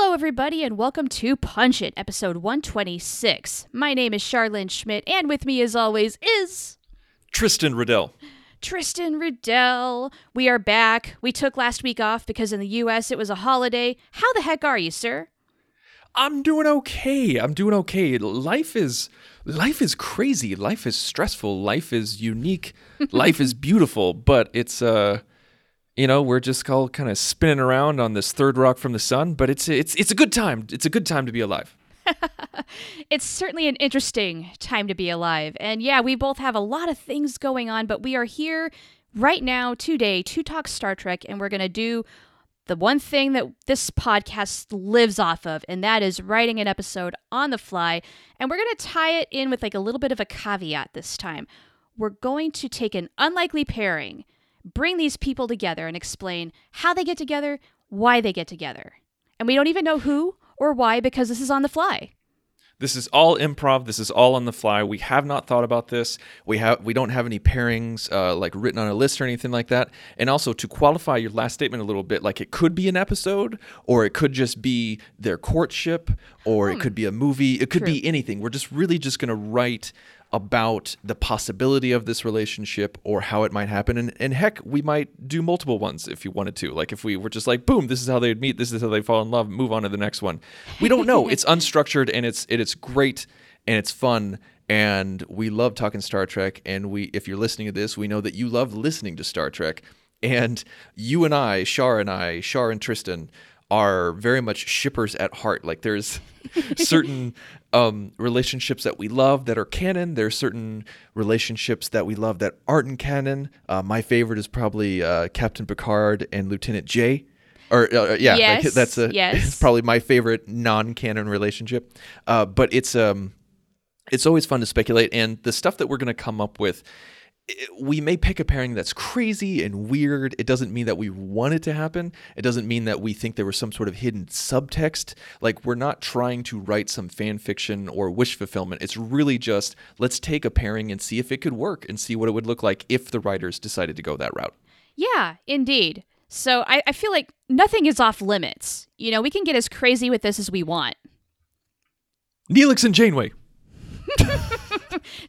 Hello, everybody, and welcome to Punch It, episode 126. My name is Charlene Schmidt, and with me, as always, is Tristan Riddell. Tristan Riddell. We are back. We took last week off because in the U.S. it was a holiday. How the heck are you, sir? I'm doing okay. I'm doing okay. Life is life is crazy. Life is stressful. Life is unique. life is beautiful, but it's uh you know, we're just all kind of spinning around on this third rock from the sun, but it's it's it's a good time. It's a good time to be alive. It's certainly an interesting time to be alive. And yeah, we both have a lot of things going on, but we are here right now today to talk Star Trek, and we're going to do the one thing that this podcast lives off of, and that is writing an episode on the fly. And we're going to tie it in with like a little bit of a caveat this time. We're going to take an unlikely pairing, bring these people together, and explain how they get together, why they get together. And we don't even know who or why because this is on the fly. This is all improv. This is all on the fly. We have not thought about this. We have we don't have any pairings uh, like written on a list or anything like that. And also to qualify your last statement a little bit, like it could be an episode, or it could just be their courtship, or it could be a movie. It could be anything. We're just really just gonna write about the possibility of this relationship or how it might happen. And, and heck, we might do multiple ones if you wanted to. Like if we were just like, boom, this is how they'd meet, this is how they fall in love, move on to the next one. We don't know. it's unstructured and it's it, it's great and it's fun. And we love talking Star Trek. And we if you're listening to this, we know that you love listening to Star Trek. And you and I, Shar and I, Shar and Tristan, are very much shippers at heart. Like there's certain um, relationships that we love that are canon. There's certain relationships that we love that aren't in canon. Uh, my favorite is probably uh, Captain Picard and Lieutenant J. Or uh, yeah, like, that's a yes. it's probably my favorite non-canon relationship. Uh, but it's um, it's always fun to speculate, and the stuff that we're gonna come up with we may pick a pairing that's crazy and weird. It doesn't mean that we want it to happen. It doesn't mean that we think there was some sort of hidden subtext. Like we're not trying to write some fan fiction or wish fulfillment. It's really just let's take a pairing and see if it could work and see what it would look like if the writers decided to go that route. Yeah, indeed. So I, I feel like nothing is off limits. You know, we can get as crazy with this as we want. Neelix and Janeway.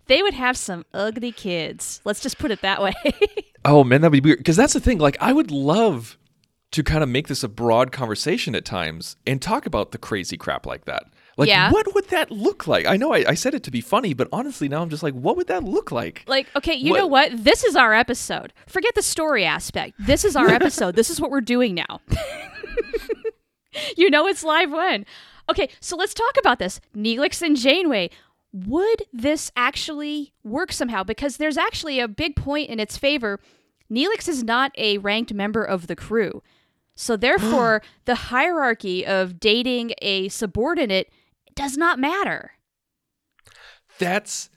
They would have some ugly kids. Let's just put it that way. Oh man, that'd be weird. Because that's the thing. Like, I would love to kind of make this a broad conversation at times and talk about the crazy crap like that. Like, Yeah. what would that look like? I know I, I said it to be funny, but honestly, now I'm just like, what would that look like? like, okay, you What- know what? This is our episode. Forget the story aspect. This is our episode. this is what we're doing now. you know it's live when. Okay, so let's talk about this. Neelix and Janeway. Would this actually work somehow? Because there's actually a big point in its favor. Neelix is not a ranked member of the crew. So therefore, the hierarchy of dating a subordinate does not matter. That's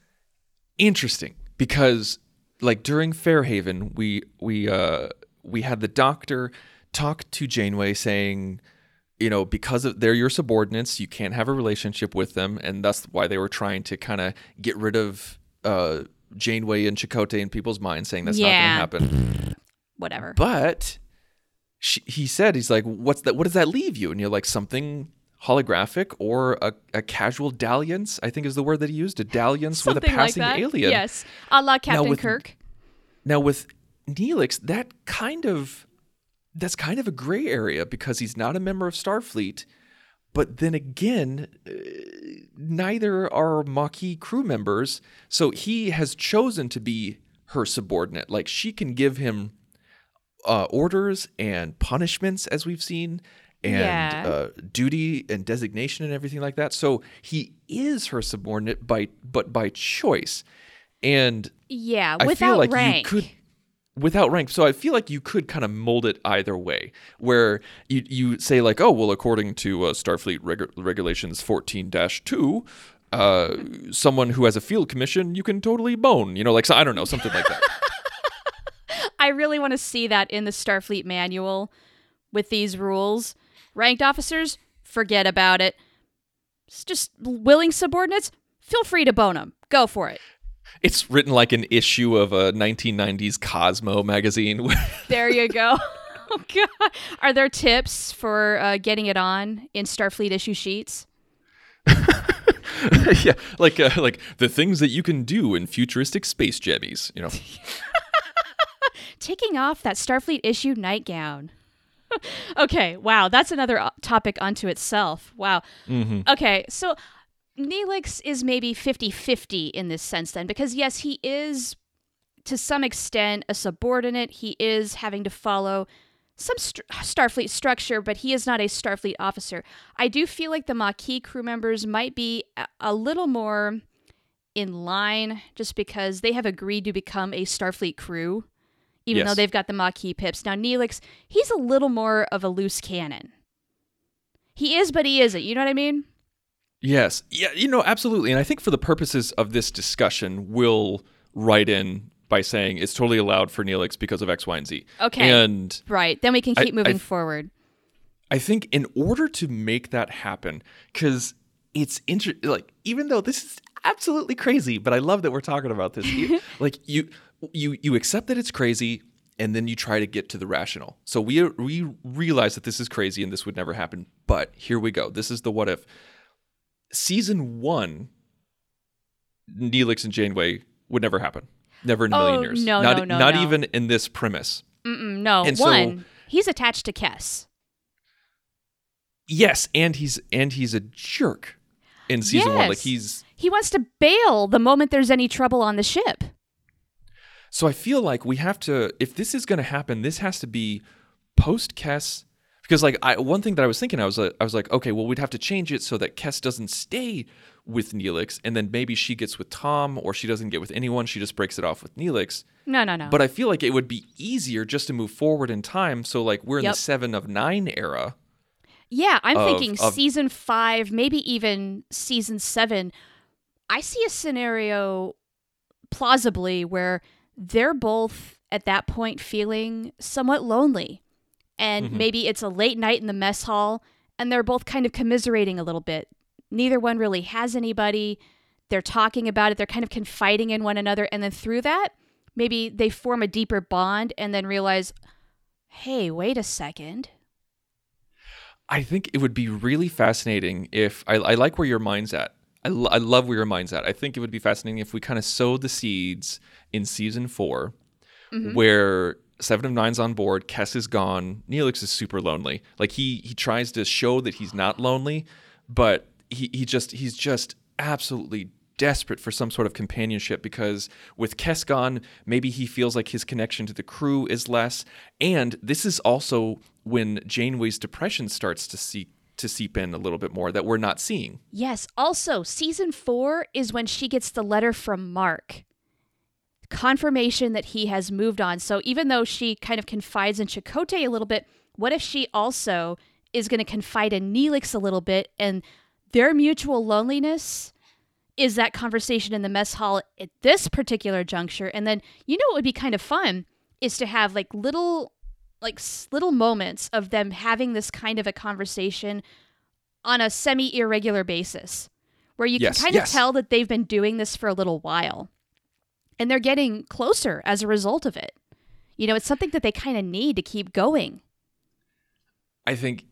interesting because, like during Fairhaven, we we uh we had the doctor talk to Janeway saying, you know, because of they're your subordinates, you can't have a relationship with them, and that's why they were trying to kind of get rid of uh Janeway and Chakotay in people's minds, saying that's Yeah. not going to happen. Whatever. But she, he said, he's like, what's that? What does that leave you? And you're like, something holographic or a, a casual dalliance, I think is the word that he used, a dalliance with a Something like passing alien. Yes. A la Captain with- Kirk. Now with Neelix, that kind of that's kind of a gray area because he's not a member of Starfleet, but then again, uh, neither are Maquis crew members. So he has chosen to be her subordinate. Like she can give him uh, orders and punishments, as we've seen, and Yeah. uh, duty and designation and everything like that. So he is her subordinate by but by choice. And Yeah, I without feel like rank. you could without rank. So I feel like you could kind of mold it either way, where you you say like, oh well, according to uh, Starfleet regu- regulations fourteen two. uh, someone who has a field commission, you can totally bone. You know, like I don't know, something like that. I really want to see that in the Starfleet manual with these rules. Ranked officers, forget about it. It's just willing subordinates, feel free to bone them. Go for it. It's written like an issue of a 1990s Cosmo magazine. There you go. oh, God. Are there tips for uh, getting it on in Starfleet issue sheets? yeah, like uh, like the things that you can do in futuristic space jammies. You know, Taking off that Starfleet issue nightgown. okay, wow, that's another uh, topic unto itself. Wow. Okay, so Neelix is maybe 50 50 in this sense, then, because yes, he is to some extent a subordinate. He is having to follow some st- Starfleet structure, but he is not a Starfleet officer. I do feel like the Maquis crew members might be a, a little more in line just because they have agreed to become a Starfleet crew, even Yes. though they've got the Maquis pips. Now, Neelix, he's a little more of a loose cannon. He is, but he isn't. You know what I mean? Yes. Yeah, you know, absolutely. And I think for the purposes of this discussion, we'll write in by saying it's totally allowed for Neelix because of X, Y, and Z. Okay. And Right. Then we can I- keep moving I- forward. I think in order to make that happen, because it's inter- like even though this is absolutely crazy, but I love that we're talking about this. You- like you, you, you accept that it's crazy, and then you try to get to the rational. So we we realize that this is crazy and this would never happen. But here we go. This is the what if. Season one, Neelix and Janeway would never happen. Never in a million Oh, years. no, not no, no, not no. even in this premise. Mm-mm, no. And so- One, he's attached to Kes. Yes, and he's and he's a jerk in season one. Like he's He wants to bail the moment there's any trouble on the ship. so I feel like we have to if this is going to happen, this has to be post Kes because like I one thing that I was thinking I was like, I was like okay, well we'd have to change it so that Kes doesn't stay with Neelix and then maybe she gets with Tom or she doesn't get with anyone, she just breaks it off with Neelix. No, no, no. But I feel like it would be easier just to move forward in time so like we're in Yep. the 7 of 9 era. yeah, I'm of- thinking of- season five, maybe even season seven. I see a scenario plausibly where they're both at that point feeling somewhat lonely. And Mm-hmm. maybe it's a late night in the mess hall and they're both kind of commiserating a little bit. Neither one really has anybody. They're talking about it. They're kind of confiding in one another. And then through that, maybe they form a deeper bond and then realize, hey, wait a second. I think it would be really fascinating if I, I like where your mind's at. I, lo- I love where your mind's at. I think it would be fascinating if we kind of sowed the seeds in season 4 where Seven of Nine's on board, Kes is gone, Neelix is super lonely. Like he he tries to show that he's not lonely, but he, he just he's just absolutely desperate for some sort of companionship because with Kes gone, maybe he feels like his connection to the crew is less. And this is also when Janeway's depression starts to seep to seep in a little bit more that we're not seeing. Yes. Also, season four is when she gets the letter from Mark. Confirmation that he has moved on. So even though she kind of confides in Chakotay a little bit, what if she also is going to confide in Neelix a little bit and their mutual loneliness is that conversation in the mess hall at this particular juncture and then you know what would be kind of fun is to have like little like s- little moments of them having this kind of a conversation on a semi irregular basis where you Yes, can kind yes. of tell that they've been doing this for a little while and they're getting closer as a result of it. You know, it's something that they kind of need to keep going. I think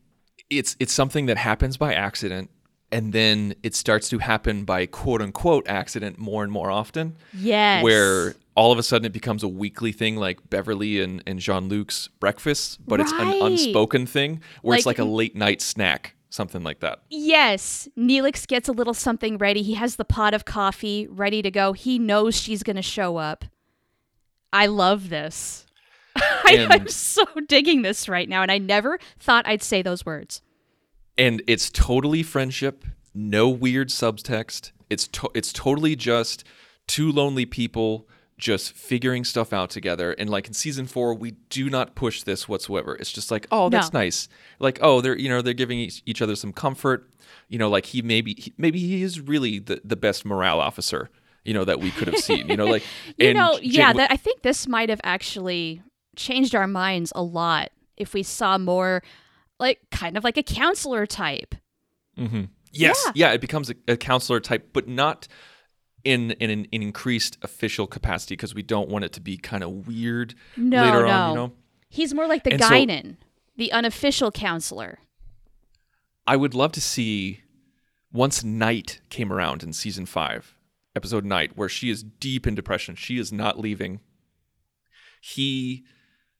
it's it's something that happens by accident and then it starts to happen by quote unquote accident more and more often Yes. where all of a sudden it becomes a weekly thing like Beverly and, and Jean-Luc's breakfast, but it's an unspoken thing where it's Like- like a late night snack, something like that. Yes, Neelix gets a little something ready. He has the pot of coffee ready to go. He knows she's going to show up. I love this. I, I'm so digging this right now, and I never thought I'd say those words. and it's totally friendship, no weird subtext. It's to- it's totally just two lonely people just figuring stuff out together. And like in season four, we do not push this whatsoever. It's just like, oh, that's No. nice. Like, oh, they're you know they're giving each, each other some comfort. You know, like he maybe he, maybe he is really the the best morale officer. You know that we could have seen. You know, like You know, Jane- yeah, that, I think this might have actually changed our minds a lot if we saw more like kind of like a counselor type. Mm-hmm. Yes, Yeah. yeah, it becomes a, a counselor type, but not in in an, an increased official capacity because we don't want it to be kind of weird No, later no. on. You know, He's more like the And so- Guinan, the unofficial counselor. I would love to see once Night came around in season five, episode Night, where she is deep in depression. She is not leaving. He,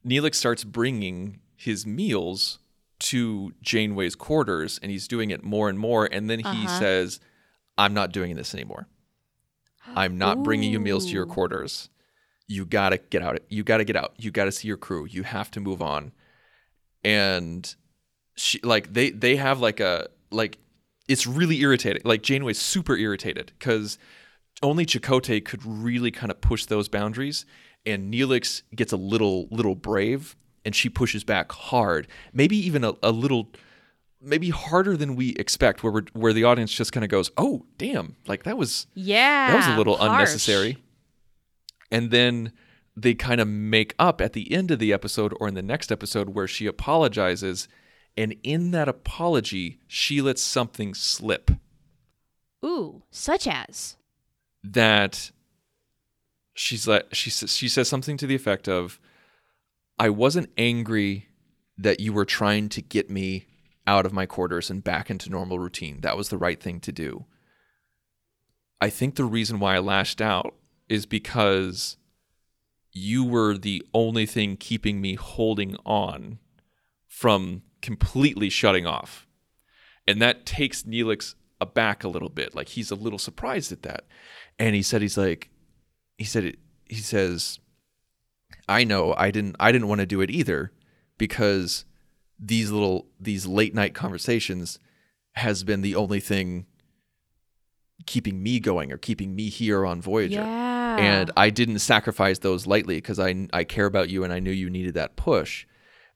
Neelix starts bringing his meals to Janeway's quarters, and he's doing it more and more. And then he Uh-huh. says, "I'm not doing this anymore. I'm not bringing you meals to your quarters. You gotta get out. You gotta get out. You gotta see your crew. You have to move on." And she like they they have like a like it's really irritating. Like Janeway's super irritated because only Chakotay could really kind of push those boundaries, and Neelix gets a little little brave, and she pushes back hard, maybe even a, a little, maybe harder than we expect, where we're, where the audience just kind of goes, "Oh, damn!" Like that was Yeah. that was a little harsh. unnecessary. And then they kind of make up at the end of the episode or in the next episode where she apologizes, and in that apology, she lets something slip Ooh, such as. that she's like she says she says something to the effect of I wasn't angry that you were trying to get me out of my quarters and back into normal routine. That was the right thing to do. I think the reason why I lashed out is because you were the only thing keeping me holding on from completely shutting off. And that takes Neelix aback a little bit. Like he's a little surprised at that. And he said he's like he said it he says I know I didn't I didn't want to do it either because these little these late night conversations has been the only thing keeping me going or keeping me here on Voyager. Yeah. And I didn't sacrifice those lightly because I I care about you and I knew you needed that push.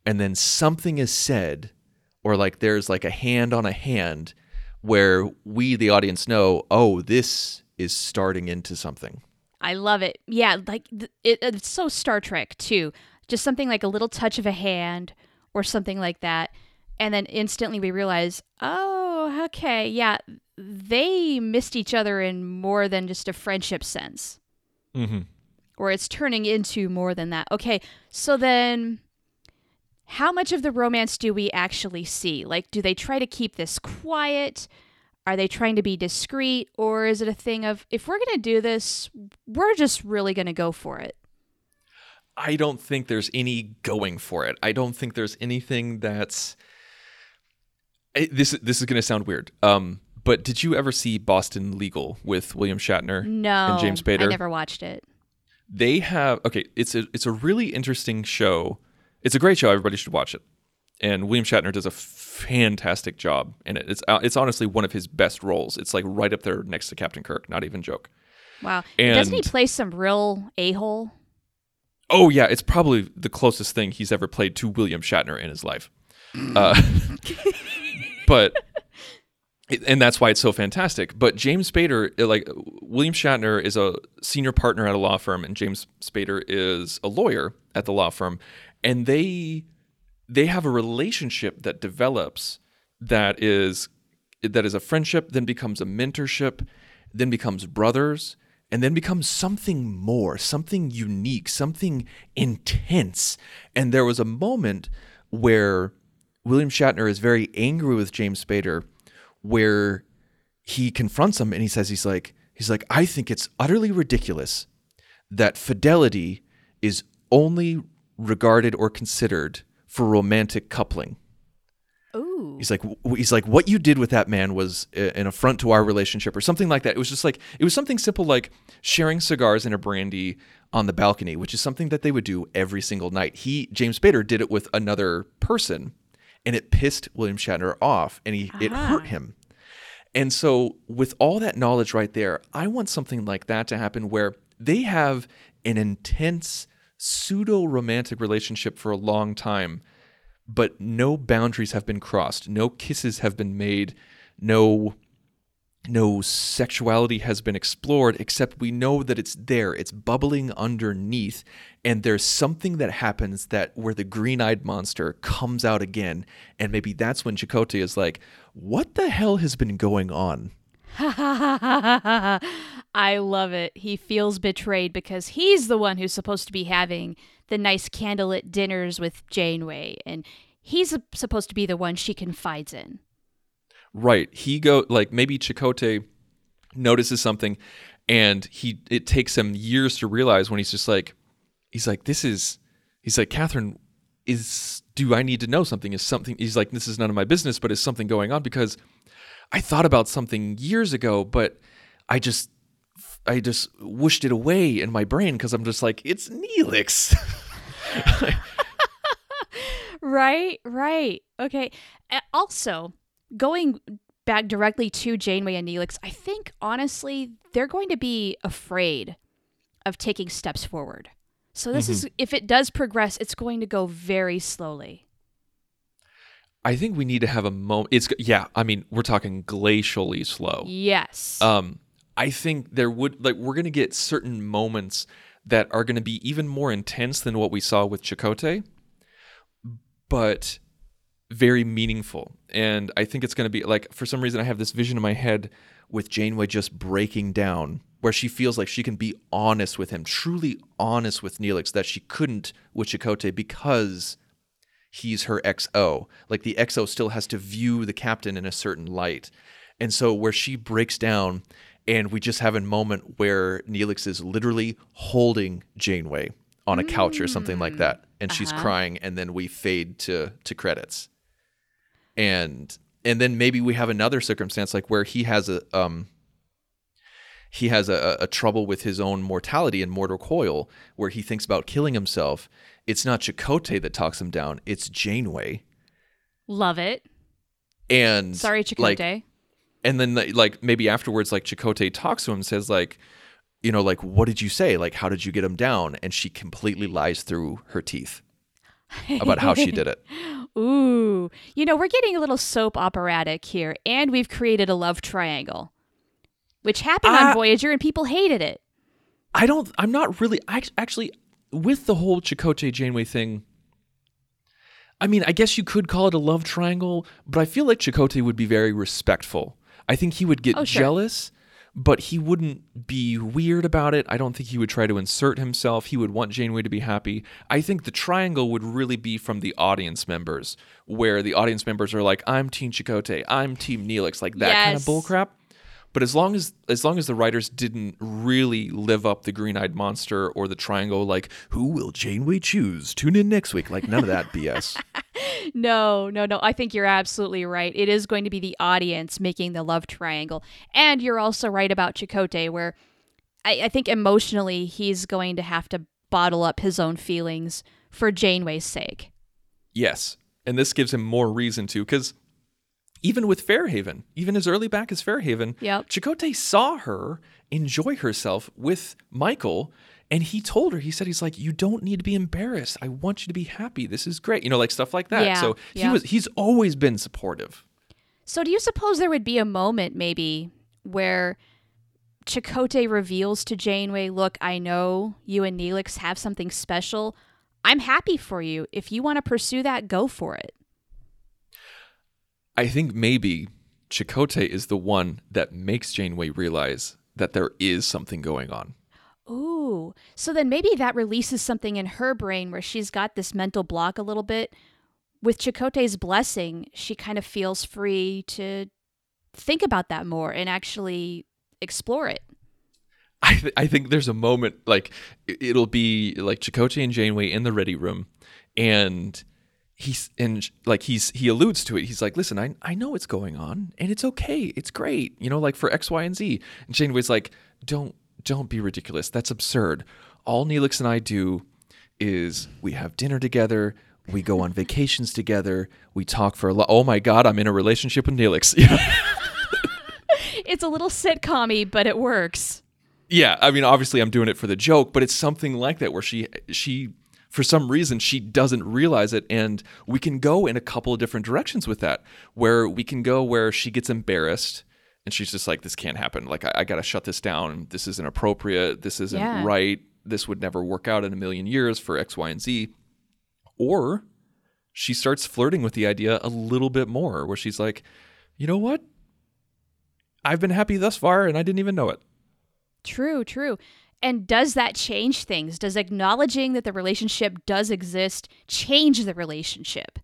And then something is said, or like there's like a hand on a hand where we, the audience, know, oh, this is starting into something. I love it. Yeah, like th- it, it's so Star Trek too. Just something like a little touch of a hand or something like that, and then instantly we realize, oh, okay, yeah, they missed each other in more than just a friendship sense, Mm-hmm. or it's turning into more than that. Okay, so then. How much of the romance do we actually see? Like, do they try to keep this quiet? Are they trying to be discreet? Or is it a thing of, if we're going to do this, we're just really going to go for it? I don't think there's any going for it. I don't think there's anything that's. I- This this is going to sound weird. Um, but did you ever see Boston Legal with William Shatner No. and James Spader? I never watched it. they have okay it's a it's a really interesting show it's a great show everybody should watch it and william shatner does a fantastic job in it it's uh, it's honestly one of his best roles it's like right up there next to captain kirk not even joke Wow. Doesn't he play some real a hole? Oh yeah it's probably the closest thing he's ever played to william shatner in his life. Uh, but and that's why it's so fantastic. But James Spader, uh, like William Shatner, is a senior partner at a law firm, and James Spader is a lawyer at the law firm, and they they have a relationship that develops that is that is a friendship, then becomes a mentorship, then becomes brothers, and then becomes something more, something unique, something intense. And there was a moment where William Shatner is very angry with James Spader where he confronts him and he says he's like he's like I think it's utterly ridiculous that fidelity is only regarded or considered for romantic coupling. Ooh. He's like he's like what you did with that man was uh, an affront to our relationship or something like that. It was just like it was something simple like sharing cigars and a brandy on the balcony, which is something that they would do every single night. He James Spader did it with another person and it pissed William Shatner off and he it Ah. hurt him. And so with all that knowledge right there, I want something like that to happen where they have an intense pseudo romantic relationship for a long time, but no boundaries have been crossed, no kisses have been made, no no sexuality has been explored except we know that it's there it's bubbling underneath and there's something that happens that where the green-eyed monster comes out again and maybe that's when Chakotay is like what the hell has been going on I love it. He feels betrayed because he's the one who's supposed to be having the nice candlelit dinners with Janeway, and he's supposed to be the one she confides in. Right. He go like maybe Chakotay notices something, and he it takes him years to realize when he's just like, he's like, this is, he's like, Kathryn, is do I need to know something? Is something? He's like, this is none of my business, but is something going on because I thought about something years ago, but I just I just whooshed it away in my brain because I'm just like, it's Neelix. right, right. Okay. Also, going back directly to Janeway and Neelix, I think honestly they're going to be afraid of taking steps forward. So this mm-hmm. is if it does progress, it's going to go very slowly. I think we need to have a moment. It's yeah. I mean, we're talking glacially slow. Yes. Um, I think there would like we're gonna get certain moments that are gonna be even more intense than what we saw with Chakotay, but very meaningful. And I think it's gonna be like for some reason I have this vision in my head with Janeway just breaking down where she feels like she can be honest with him, truly honest with Neelix that she couldn't with Chakotay because he's her XO. Like the XO still has to view the captain in a certain light. And so where she breaks down and we just have a moment where Neelix is literally holding Janeway on a couch or something like that and she's uh-huh. crying and then we fade to to credits. And and then maybe we have another circumstance like where he has a um he has a, a trouble with his own mortality in Mortal Coil, where he thinks about killing himself. It's not Chakotay that talks him down; it's Janeway. Love it. And sorry, Chakotay. Like, and then like maybe afterwards, like Chakotay talks to him, says like, you know, like what did you say? Like how did you get him down? And she completely lies through her teeth about how she did it. Ooh, you know, we're getting a little soap operatic here, and we've created a love triangle which happened uh, on Voyager and people hated it. I don't. I'm not really. I actually with the whole Chakotay Janeway thing. I mean, I guess you could call it a love triangle, but I feel like Chakotay would be very respectful. I think he would get oh, sure. jealous, but he wouldn't be weird about it. I don't think he would try to insert himself. He would want Janeway to be happy. I think the triangle would really be from the audience members, where the audience members are like, I'm Team Chakotay, I'm Team Neelix, like that yes. kind of bullcrap. But as long as as long as the writers didn't really live up the green-eyed monster or the triangle, like who will Janeway choose? Tune in next week. Like none of that BS. no, no, no. I think you're absolutely right. It is going to be the audience making the love triangle, and you're also right about Chakotay, where I, I think emotionally he's going to have to bottle up his own feelings for Janeway's sake. Yes, and this gives him more reason to because even with Fairhaven, even as early back as Fairhaven, yep. Chakotay saw her enjoy herself with Michael. And he told her, he said, he's like, you don't need to be embarrassed. I want you to be happy. This is great. You know, like stuff like that. Yeah, so he yeah. was, he's always been supportive. So do you suppose there would be a moment maybe where Chakotay reveals to Janeway, look, I know you and Neelix have something special. I'm happy for you. If you want to pursue that, go for it. I think maybe Chakotay is the one that makes Janeway realize that there is something going on. Ooh. So then maybe that releases something in her brain where she's got this mental block a little bit. With Chakotay's blessing, she kind of feels free to think about that more and actually explore it. I, th- I think there's a moment like it'll be like Chakotay and Janeway in the ready room and he's and like he's he alludes to it. He's like listen i i know what's going on and it's okay. It's great. You know like for x y and z. And janeway's like don't don't be ridiculous. That's absurd. All neelix and i do is we have dinner together we go on vacations together we talk for a lot oh my god i'm in a relationship with neelix. It's a little sitcommy but it works. Yeah, I mean, obviously, I'm doing it for the joke, but it's something like that where she she for some reason she doesn't realize it and we can go in a couple of different directions with that where we can go where she gets embarrassed and she's just like this can't happen. Like i, I gotta shut this down. This isn't appropriate. This isn't Yeah. right. This would never work out in a million years for x y and z. Or she starts flirting with the idea a little bit more where she's like you know what? I've been happy thus far and i didn't even know it. True, true. And does that change things? Does acknowledging that the relationship does exist change the relationship?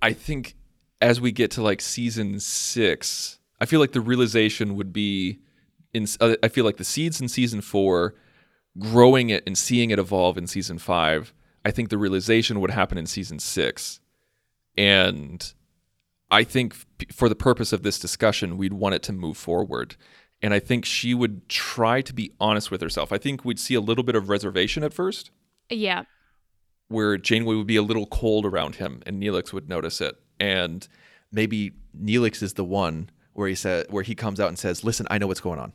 I think as we get to like season six, I feel like the realization would be in. uh, I feel like the seeds in season four, growing it and seeing it evolve in season five. I think the realization would happen in season six, and I think for the purpose of this discussion, we'd want it to move forward. And I think she would try to be honest with herself. I think we'd see a little bit of reservation at first Yeah. where Janeway would be a little cold around him and Neelix would notice it. And maybe Neelix is the one where he said where he comes out and says, "Listen, I know what's going on.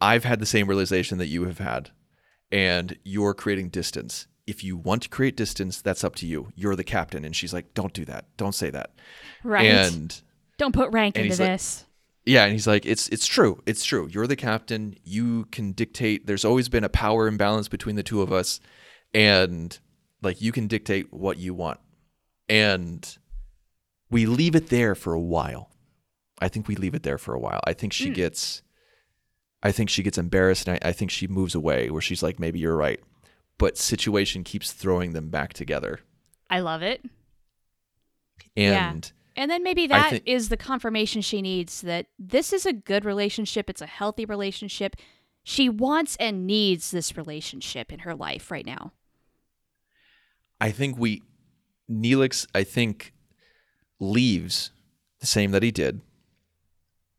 I've had the same realization that you have had, and you're creating distance. If you want to create distance, that's up to you. You're the captain." And she's like, "Don't do that. Don't say that." Right. And Don't put rank into like- this. Yeah, and he's like, it's it's true, it's true. You're the captain. You can dictate. There's always been a power imbalance between the two of us, and like you can dictate what you want. And we leave it there for a while. I think we leave it there for a while. I think she hmm. gets, I think she gets embarrassed, and I, I think she moves away. Where she's like, maybe you're right, but situation keeps throwing them back together, I love it. And. And then maybe that is think- the confirmation she needs that this is a good relationship, it's a healthy relationship. She wants and needs this relationship in her life right now. I think we Neelix I think leaves the same that he did.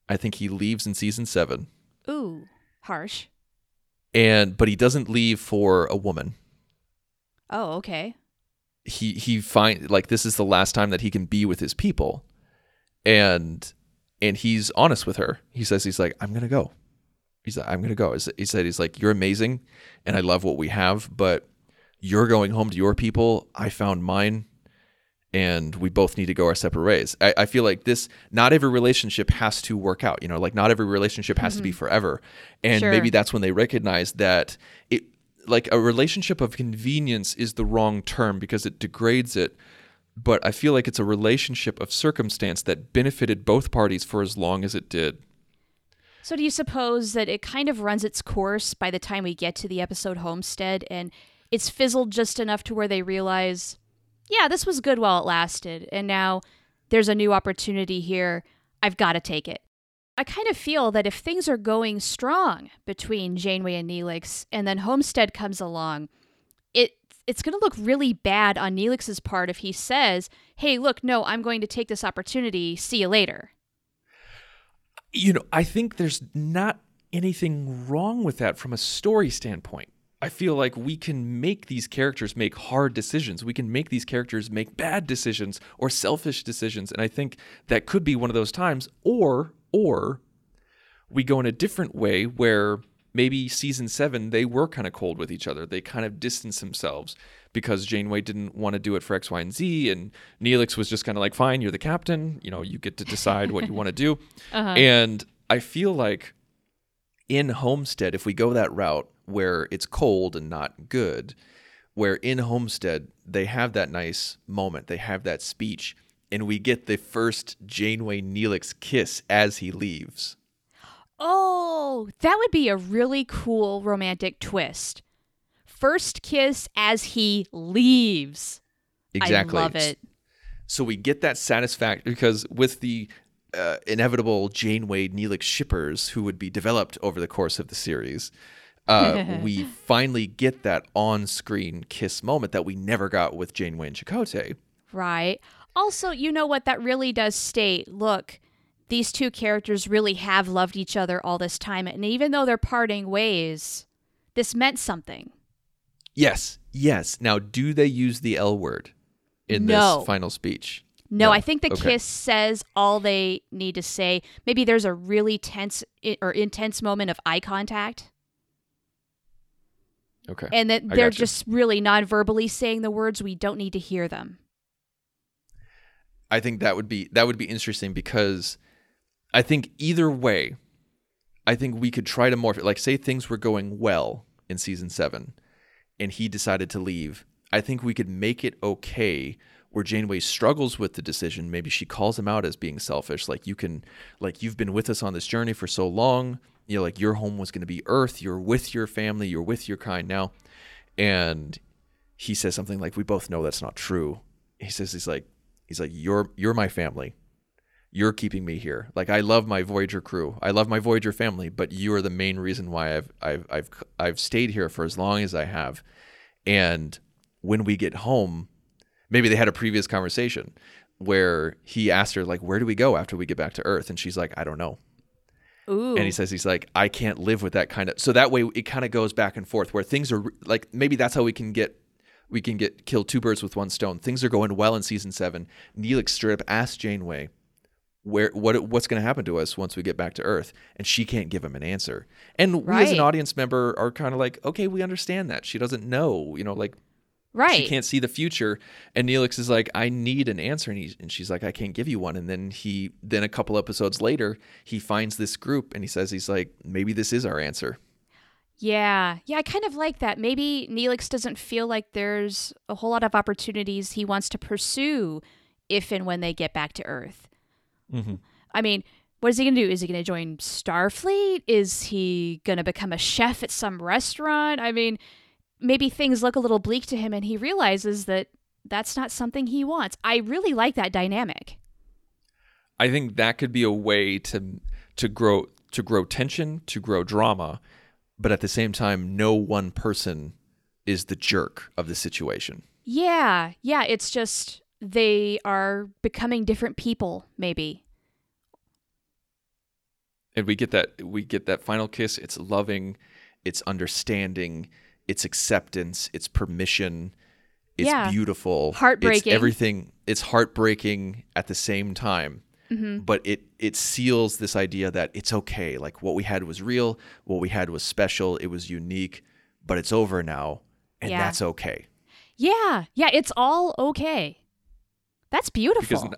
I think he leaves in season 7 Ooh, harsh. and but he doesn't leave for a woman. Oh, okay. He he find like this is the last time that he can be with his people. And and he's honest with her. He says he's like I'm going to go. He's like I'm going to go. He said he's like you're amazing and I love what we have, but you're going home to your people. I found mine and we both need to go our separate ways. I, I feel like this, not every relationship has to work out, you know, like not every relationship has to be mm-hmm. forever. And Sure. maybe that's when they recognize that it, like a relationship of convenience is the wrong term because it degrades it. But I feel like it's a relationship of circumstance that benefited both parties for as long as it did. So, do you suppose that it kind of runs its course by the time we get to the episode Homestead and it's fizzled just enough to where they realize, yeah, this was good while it lasted, and now there's a new opportunity here. I've got to take it. I kind of feel that if things are going strong between Janeway and Neelix, and then Homestead comes along, it it's going to look really bad on Neelix's part if he says, "Hey, look, no, I'm going to take this opportunity. See you later." you know, I think there's not anything wrong with that from a story standpoint. I feel like we can make these characters make hard decisions. We can make these characters make bad decisions or selfish decisions. And I think that could be one of those times. Or, or we go in a different way where maybe season seven, they were kind of cold with each other. They kind of distanced themselves because Janeway didn't want to do it for X, Y, and Z. And Neelix was just kind of like, fine, you're the captain. You know, you get to decide what you want to do. Uh-huh. And I feel like in Homestead, if we go that route where it's cold and not good, where in Homestead they have that nice moment, they have that speech, and we get the first Janeway Neelix kiss as he leaves. Oh, that would be a really cool romantic twist. First kiss as he leaves. Exactly. I love it. So we get that satisfaction because with the uh, inevitable Janeway Neelix shippers who would be developed over the course of the series, uh, we finally get that on-screen kiss moment that we never got with Janeway and Chakotay. Right. Also, you know what? That really does state look, these two characters really have loved each other all this time. And even though they're parting ways, this meant something. Yes, yes. Now, do they use the L word in No. this final speech? No, No. I think the Okay. kiss says all they need to say. Maybe there's a really tense or intense moment of eye contact, Okay. and that they're just really non-verbally saying the words. We don't need to hear them. I think that would be that would be interesting because I think either way, I think we could try to morph it. Like say things were going well in season seven, and he decided to leave. I think we could make it okay where Janeway struggles with the decision. Maybe she calls him out as being selfish. Like you can, like you've been with us on this journey for so long. You know, like your home was going to be Earth. You're with your family. You're with your kind now, and he says something like, "We both know that's not true." He says, "He's like." He's like, "You're you're my family. You're keeping me here. Like I love my Voyager crew. I love my Voyager family, but you are the main reason why I've I've I've I've stayed here for as long as I have. And when we get home, maybe they had a previous conversation where he asked her like, "Where do we go after we get back to Earth?" And she's like, "I don't know." Ooh, And he says he's like, I can't live with that kind of. So that way it kind of goes back and forth where things are like maybe that's how we can get we can get kill two birds with one stone. Things are going well in season seven. Neelix straight up asks Janeway where what what's going to happen to us once we get back to Earth, and she can't give him an answer. And we as an audience member are kind of like, okay, we understand that she doesn't know. You know, like right. she can't see the future and Neelix is like I need an answer and, he, and she's like I can't give you one and then he then a couple episodes later he finds this group and he says he's like maybe this is our answer Yeah, yeah, I kind of like that. Maybe Neelix doesn't feel like there's a whole lot of opportunities he wants to pursue if and when they get back to Earth. mm-hmm. I mean, what is he going to do? Is he going to join Starfleet? Is he going to become a chef at some restaurant? I mean, maybe things look a little bleak to him and he realizes that that's not something he wants. I really like that dynamic. I think that could be a way to to grow to grow tension to grow drama but at the same time no one person is the jerk of the situation Yeah, yeah, it's just they are becoming different people, maybe. and we get that we get that final kiss it's loving it's understanding it's acceptance it's permission it's Yeah. beautiful Heartbreaking. it's everything it's heartbreaking at the same time Mm-hmm. but it it seals this idea that it's okay like what we had was real what we had was special it was unique but it's over now and Yeah. that's okay Yeah, yeah, it's all okay. That's beautiful. because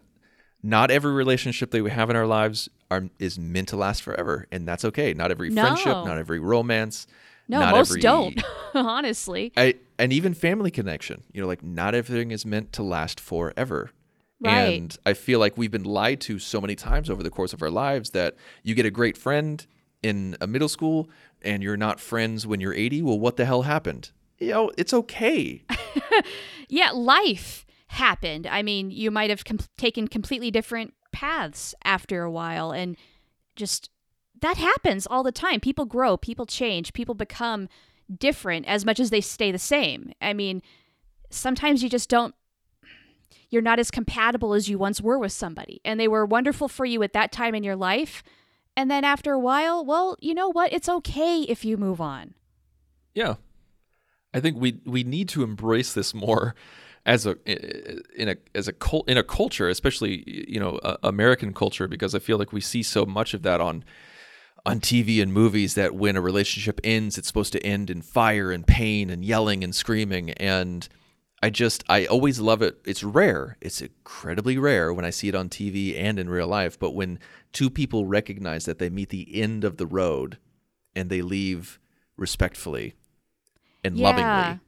not every relationship that we have in our lives are is meant to last forever and that's okay not every friendship not every romance no, most every- don't, honestly. I, and even family connection. You know, like not everything is meant to last forever. Right. And I feel like we've been lied to so many times over the course of our lives that you get a great friend in a middle school and you're not friends when you're 80. Well, what the hell happened? You know, it's okay. Yeah, life happened. I mean, you might have com- taken completely different paths after a while, and just that happens all the time. People grow, people change, people become different as much as they stay the same. I mean, sometimes you just don't. You're not as compatible as you once were with somebody, and they were wonderful for you at that time in your life. And then after a while, well, you know what? It's okay if you move on. Yeah. I think we we need to embrace this more as a in a as a cult in a culture, especially you know uh, American culture, because I feel like we see so much of that on on TV and movies that when a relationship ends, it's supposed to end in fire and pain and yelling and screaming. And I just I always love it. It's rare. It's incredibly rare when I see it on TV and in real life. But when two people recognize that they meet the end of the road and they leave respectfully and Yeah. lovingly.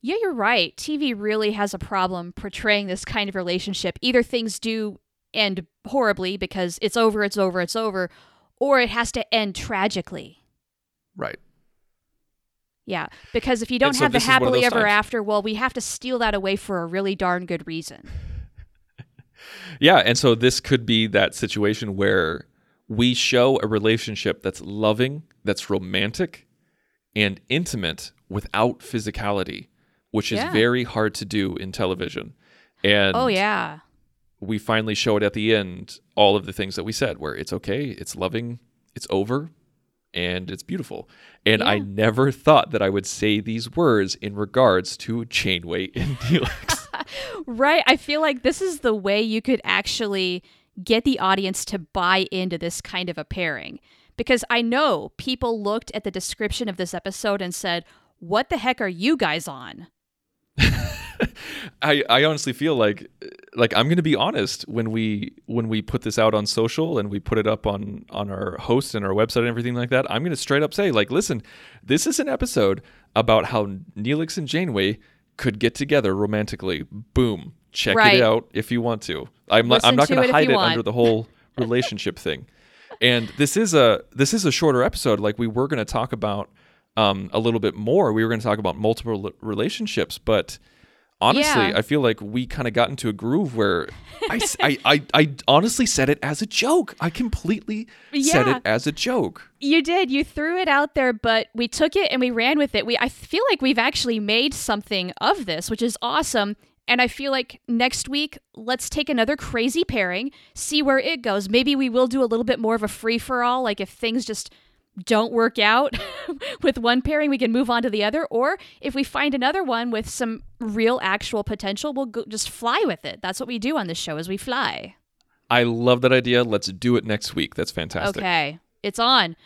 Yeah, you're right. TV really has a problem portraying this kind of relationship. Either things do end horribly because it's over, it's over, it's over, or it has to end tragically. Right. Yeah, because if you don't And so have the one of happily ever times. after, well, we have to steal that away for a really darn good reason. Yeah, and so this could be that situation where we show a relationship that's loving, that's romantic, and intimate without physicality, which is very hard to do in television. And oh yeah. we finally show it at the end all of the things that we said where it's okay, it's loving, it's over, and it's beautiful. And I never thought that I would say these words in regards to Janeway and Neelix. Right. I feel like this is the way you could actually get the audience to buy into this kind of a pairing. Because I know people looked at the description of this episode and said, What the heck are you guys on? I, I honestly feel like like I'm gonna be honest when we when we put this out on social and we put it up on on our host and our website and everything like that. I'm gonna straight up say like, listen, this is an episode about how Neelix and Janeway could get together romantically. Boom, check Right. it out if you want to. I'm Listen I'm not gonna it hide it want. under the whole relationship thing. And this is a this is a shorter episode. Like we were gonna talk about um, a little bit more. We were gonna talk about multiple relationships, but honestly, Yeah. I feel like we kind of got into a groove where I, I, I honestly said it as a joke. I completely said it as a joke. You did. You threw it out there, but we took it and we ran with it. We I feel like we've actually made something of this, which is awesome. And I feel like next week, let's take another crazy pairing, see where it goes. Maybe we will do a little bit more of a free for all. Like if things just don't work out with one pairing, we can move on to the other. Or if we find another one with some real actual potential, we'll go, just fly with it. That's what we do on this show is we fly. I love that idea. Let's do it next week. That's fantastic. Okay, it's on.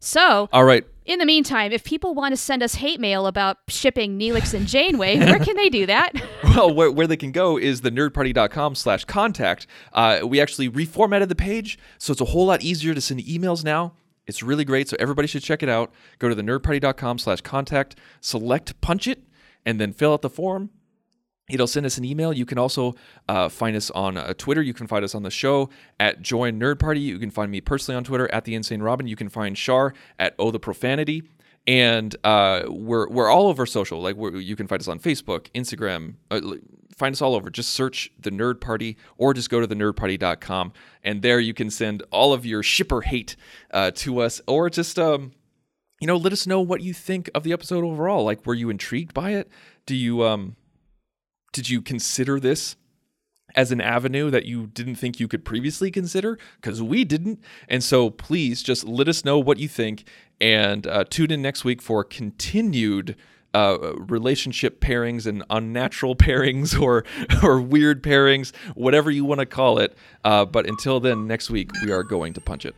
So All right. In the meantime, if people want to send us hate mail about shipping Neelix and Janeway, where can they do that? Well, where, where they can go is the nerdparty.com slash contact. Uh, we actually reformatted the page, so it's a whole lot easier to send emails now. It's really great, so everybody should check it out. Go to the nerdparty.com slash contact, select punch it, and then fill out the form. It'll send us an email. You can also uh, find us on uh, Twitter. You can find us on the show at Join Nerd Party. You can find me personally on Twitter at the Insane Robin. You can find Shar at Oh the Profanity, and uh, we're we're all over social. Like you can find us on Facebook, Instagram. Find us all over. Just search the Nerd Party, or just go to the nerdparty.com, and there you can send all of your shipper hate uh, to us, or just um, you know, let us know what you think of the episode overall. Like, were you intrigued by it? Do you um did you consider this as an avenue that you didn't think you could previously consider? Because we didn't. And so please just let us know what you think and uh, tune in next week for continued. Uh, relationship pairings and unnatural pairings or or weird pairings, whatever you want to call it. Uh, but until then, next week we are going to punch it.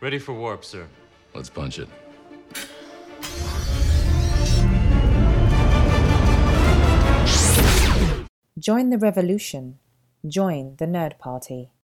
Ready for warp, sir. Let's punch it. Join the revolution. Join the Nerd Party.